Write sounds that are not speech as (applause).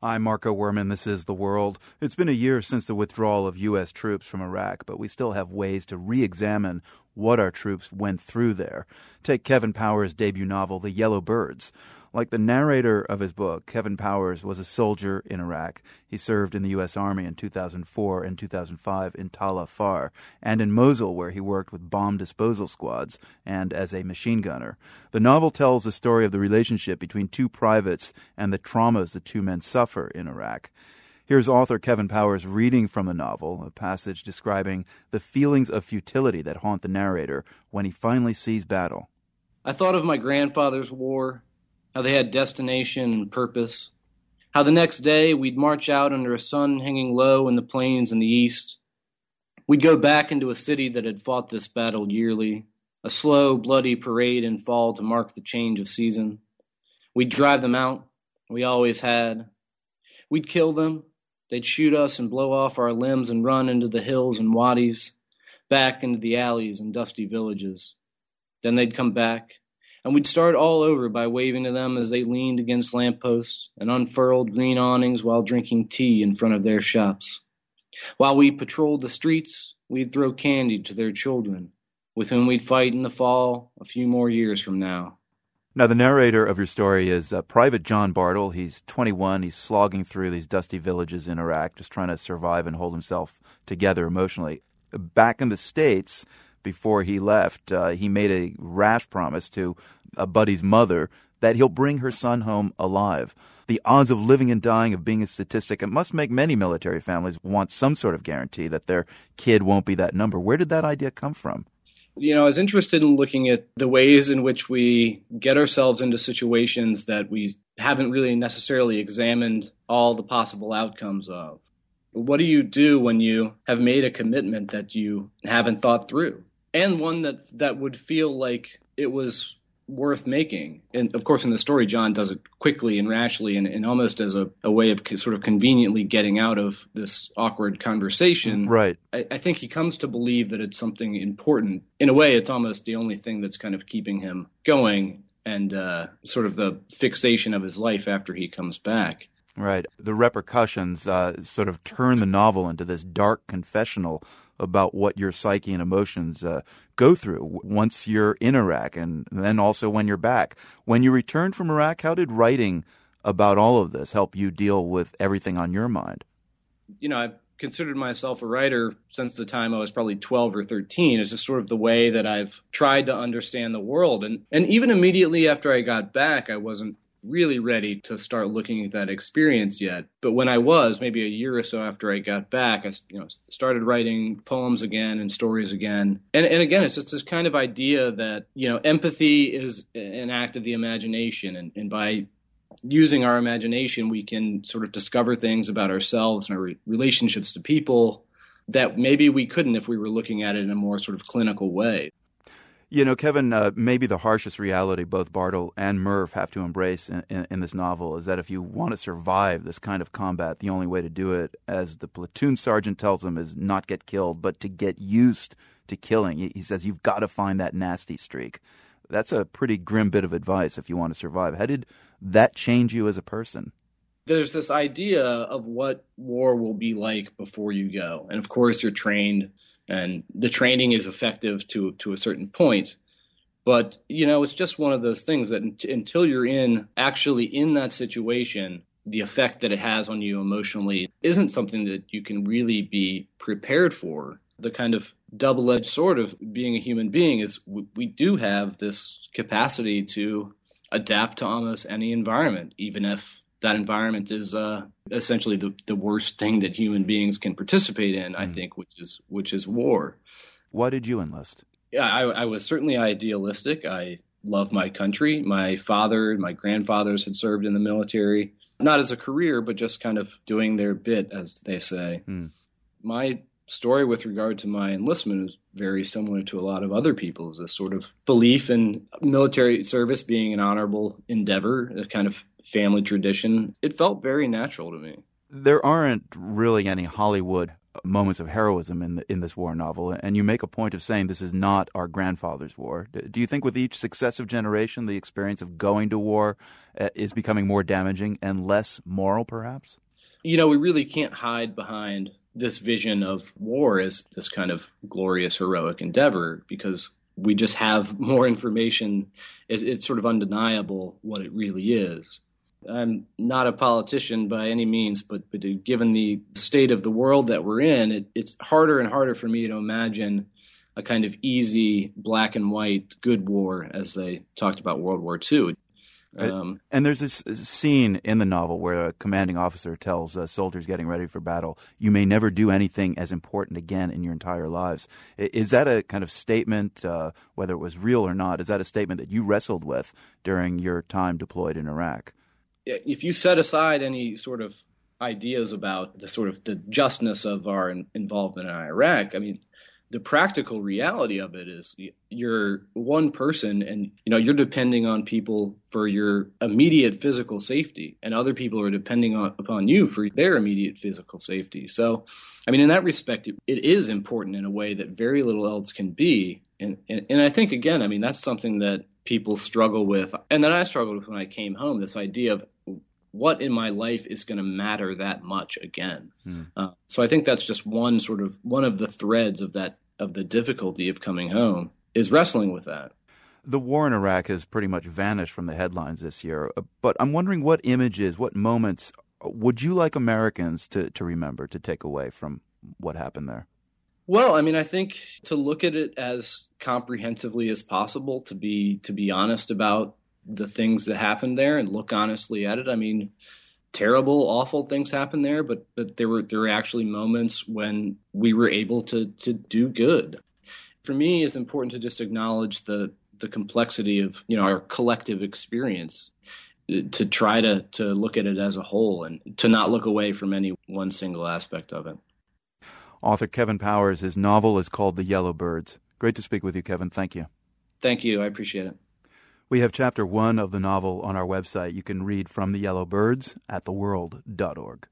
I'm Marco Werman. This is The World. It's been a year since the withdrawal of U.S. troops from Iraq, but we still have ways to re examine what our troops went through there. Take Kevin Powers' debut novel, The Yellow Birds. Like the narrator of his book, Kevin Powers was a soldier in Iraq. He served in the U.S. Army in 2004 and 2005 in Tal Afar, and in Mosul, where he worked with bomb disposal squads and as a machine gunner. The novel tells the story of the relationship between two privates and the traumas the two men suffer in Iraq. Here's author Kevin Powers reading from the novel, a passage describing the feelings of futility that haunt the narrator when he finally sees battle. I thought of my grandfather's war how they had destination and purpose, how the next day we'd march out under a sun hanging low in the plains in the east. We'd go back into a city that had fought this battle yearly, a slow, bloody parade in fall to mark the change of season. We'd drive them out, we always had. We'd kill them, they'd shoot us and blow off our limbs and run into the hills and wadis, back into the alleys and dusty villages. Then they'd come back, and we'd start all over by waving to them as they leaned against lampposts and unfurled green awnings while drinking tea in front of their shops. While we patrolled the streets, we'd throw candy to their children, with whom we'd fight in the fall a few more years from now. Now, the narrator of your story is uh, Private John Bartle. He's 21. He's slogging through these dusty villages in Iraq, just trying to survive and hold himself together emotionally. Back in the States, before he left, uh, he made a rash promise to a buddy's mother that he'll bring her son home alive. The odds of living and dying of being a statistic, it must make many military families want some sort of guarantee that their kid won't be that number. Where did that idea come from? You know, I was interested in looking at the ways in which we get ourselves into situations that we haven't really necessarily examined all the possible outcomes of. What do you do when you have made a commitment that you haven't thought through? And one that that would feel like it was worth making. And of course, in the story, John does it quickly and rashly, and, and almost as a, a, way of sort of conveniently getting out of this awkward conversation. Right. I, I, think he comes to believe that it's something important. In a way, it's almost the only thing that's kind of keeping him going and uh, sort of the fixation of his life after he comes back. Right. The repercussions uh, sort of turn the novel into this dark confessional about what your psyche and emotions uh, go through once you're in Iraq and then also when you're back. When you returned from Iraq, how did writing about all of this help you deal with everything on your mind? You know, I've considered myself a writer since the time I was probably 12 or 13. It's just sort of the way that I've tried to understand the world. And, and even immediately after I got back, I wasn't really ready to start looking at that experience yet. But when I was, maybe a year or so after I got back, I you know started writing poems again and stories again. And and again, it's just this kind of idea that you know empathy is an act of the imagination, and, and by using our imagination, we can sort of discover things about ourselves and our re- relationships to people that maybe we couldn't if we were looking at it in a more sort of clinical way. You know, Kevin, uh, maybe the harshest reality both Bartle and Murph have to embrace in, in, in, this novel is that if you want to survive this kind of combat, the only way to do it, as the platoon sergeant tells them, is not get killed, but to get used to killing. He says you've got to find that nasty streak. That's a pretty grim bit of advice if you want to survive. How did that change you as a person? There's this idea of what war will be like before you go. And of course, you're trained and the training is effective to to a certain point. But you know it's just one of those things that until you're in actually in that situation the effect that it has on you emotionally isn't something that you can really be prepared for. The kind of double-edged sword of being a human being is we, we do have this capacity to adapt to almost any environment even if that environment is uh, essentially the, the worst thing that human beings can participate in. Mm. I think, which is which is war. Why did you enlist? Yeah, I, I was certainly idealistic. I love my country. My father, my grandfathers had served in the military, not as a career, but just kind of doing their bit, as they say. Mm. My story with regard to my enlistment is very similar to a lot of other people's. A sort of belief in military service being an honorable endeavor, a kind of family tradition. It felt very natural to me. There aren't really any Hollywood moments of heroism in the, in this war novel, and you make a point of saying this is not our grandfather's war. Do you think with each successive generation, the experience of going to war uh, is becoming more damaging and less moral, perhaps? You know, we really can't hide behind this vision of war as this kind of glorious, heroic endeavor because we just have (laughs) more information. It's, it's sort of undeniable what it really is. I'm not a politician by any means, but, but given the state of the world that we're in, it, it's harder and harder for me to imagine a kind of easy black and white good war as they talked about World War II. Um, and there's this scene in the novel where a commanding officer tells uh, soldiers getting ready for battle, "You may never do anything as important again in your entire lives." Is that a kind of statement, uh, whether it was real or not? Is that a statement that you wrestled with during your time deployed in Iraq? If you set aside any sort of ideas about the sort of the justness of our involvement in Iraq, I mean, the practical reality of it is you're one person and you know you're depending on people for your immediate physical safety and other people are depending on, upon you for their immediate physical safety. So i mean in that respect it, it is important in a way that very little else can be and, and and i think again i mean that's something that people struggle with and that i struggled with when i came home this idea of what in my life is going to matter that much again. Hmm. Uh, so I think that's just one sort of one of the threads of that of the difficulty of coming home is wrestling with that. The war in Iraq has pretty much vanished from the headlines this year, uh, but I'm wondering what images, what moments would you like Americans to, to remember, to take away from what happened there? Well, I mean, I think to look at it as comprehensively as possible, to be to be honest about the things that happened there and look honestly at it. I mean, terrible, awful things happened there, but but there were there were actually moments when we were able to to do good. For me, it's important to just acknowledge the the complexity of you know our collective experience uh, to try to to look at it as a whole and to not look away from any one single aspect of it. Author Kevin Powers, his novel is called The Yellow Birds. Great to speak with you, Kevin. Thank you. Thank you. I appreciate it. We have chapter one of the novel on our website. You can read from the Yellow Birds at theworld.org.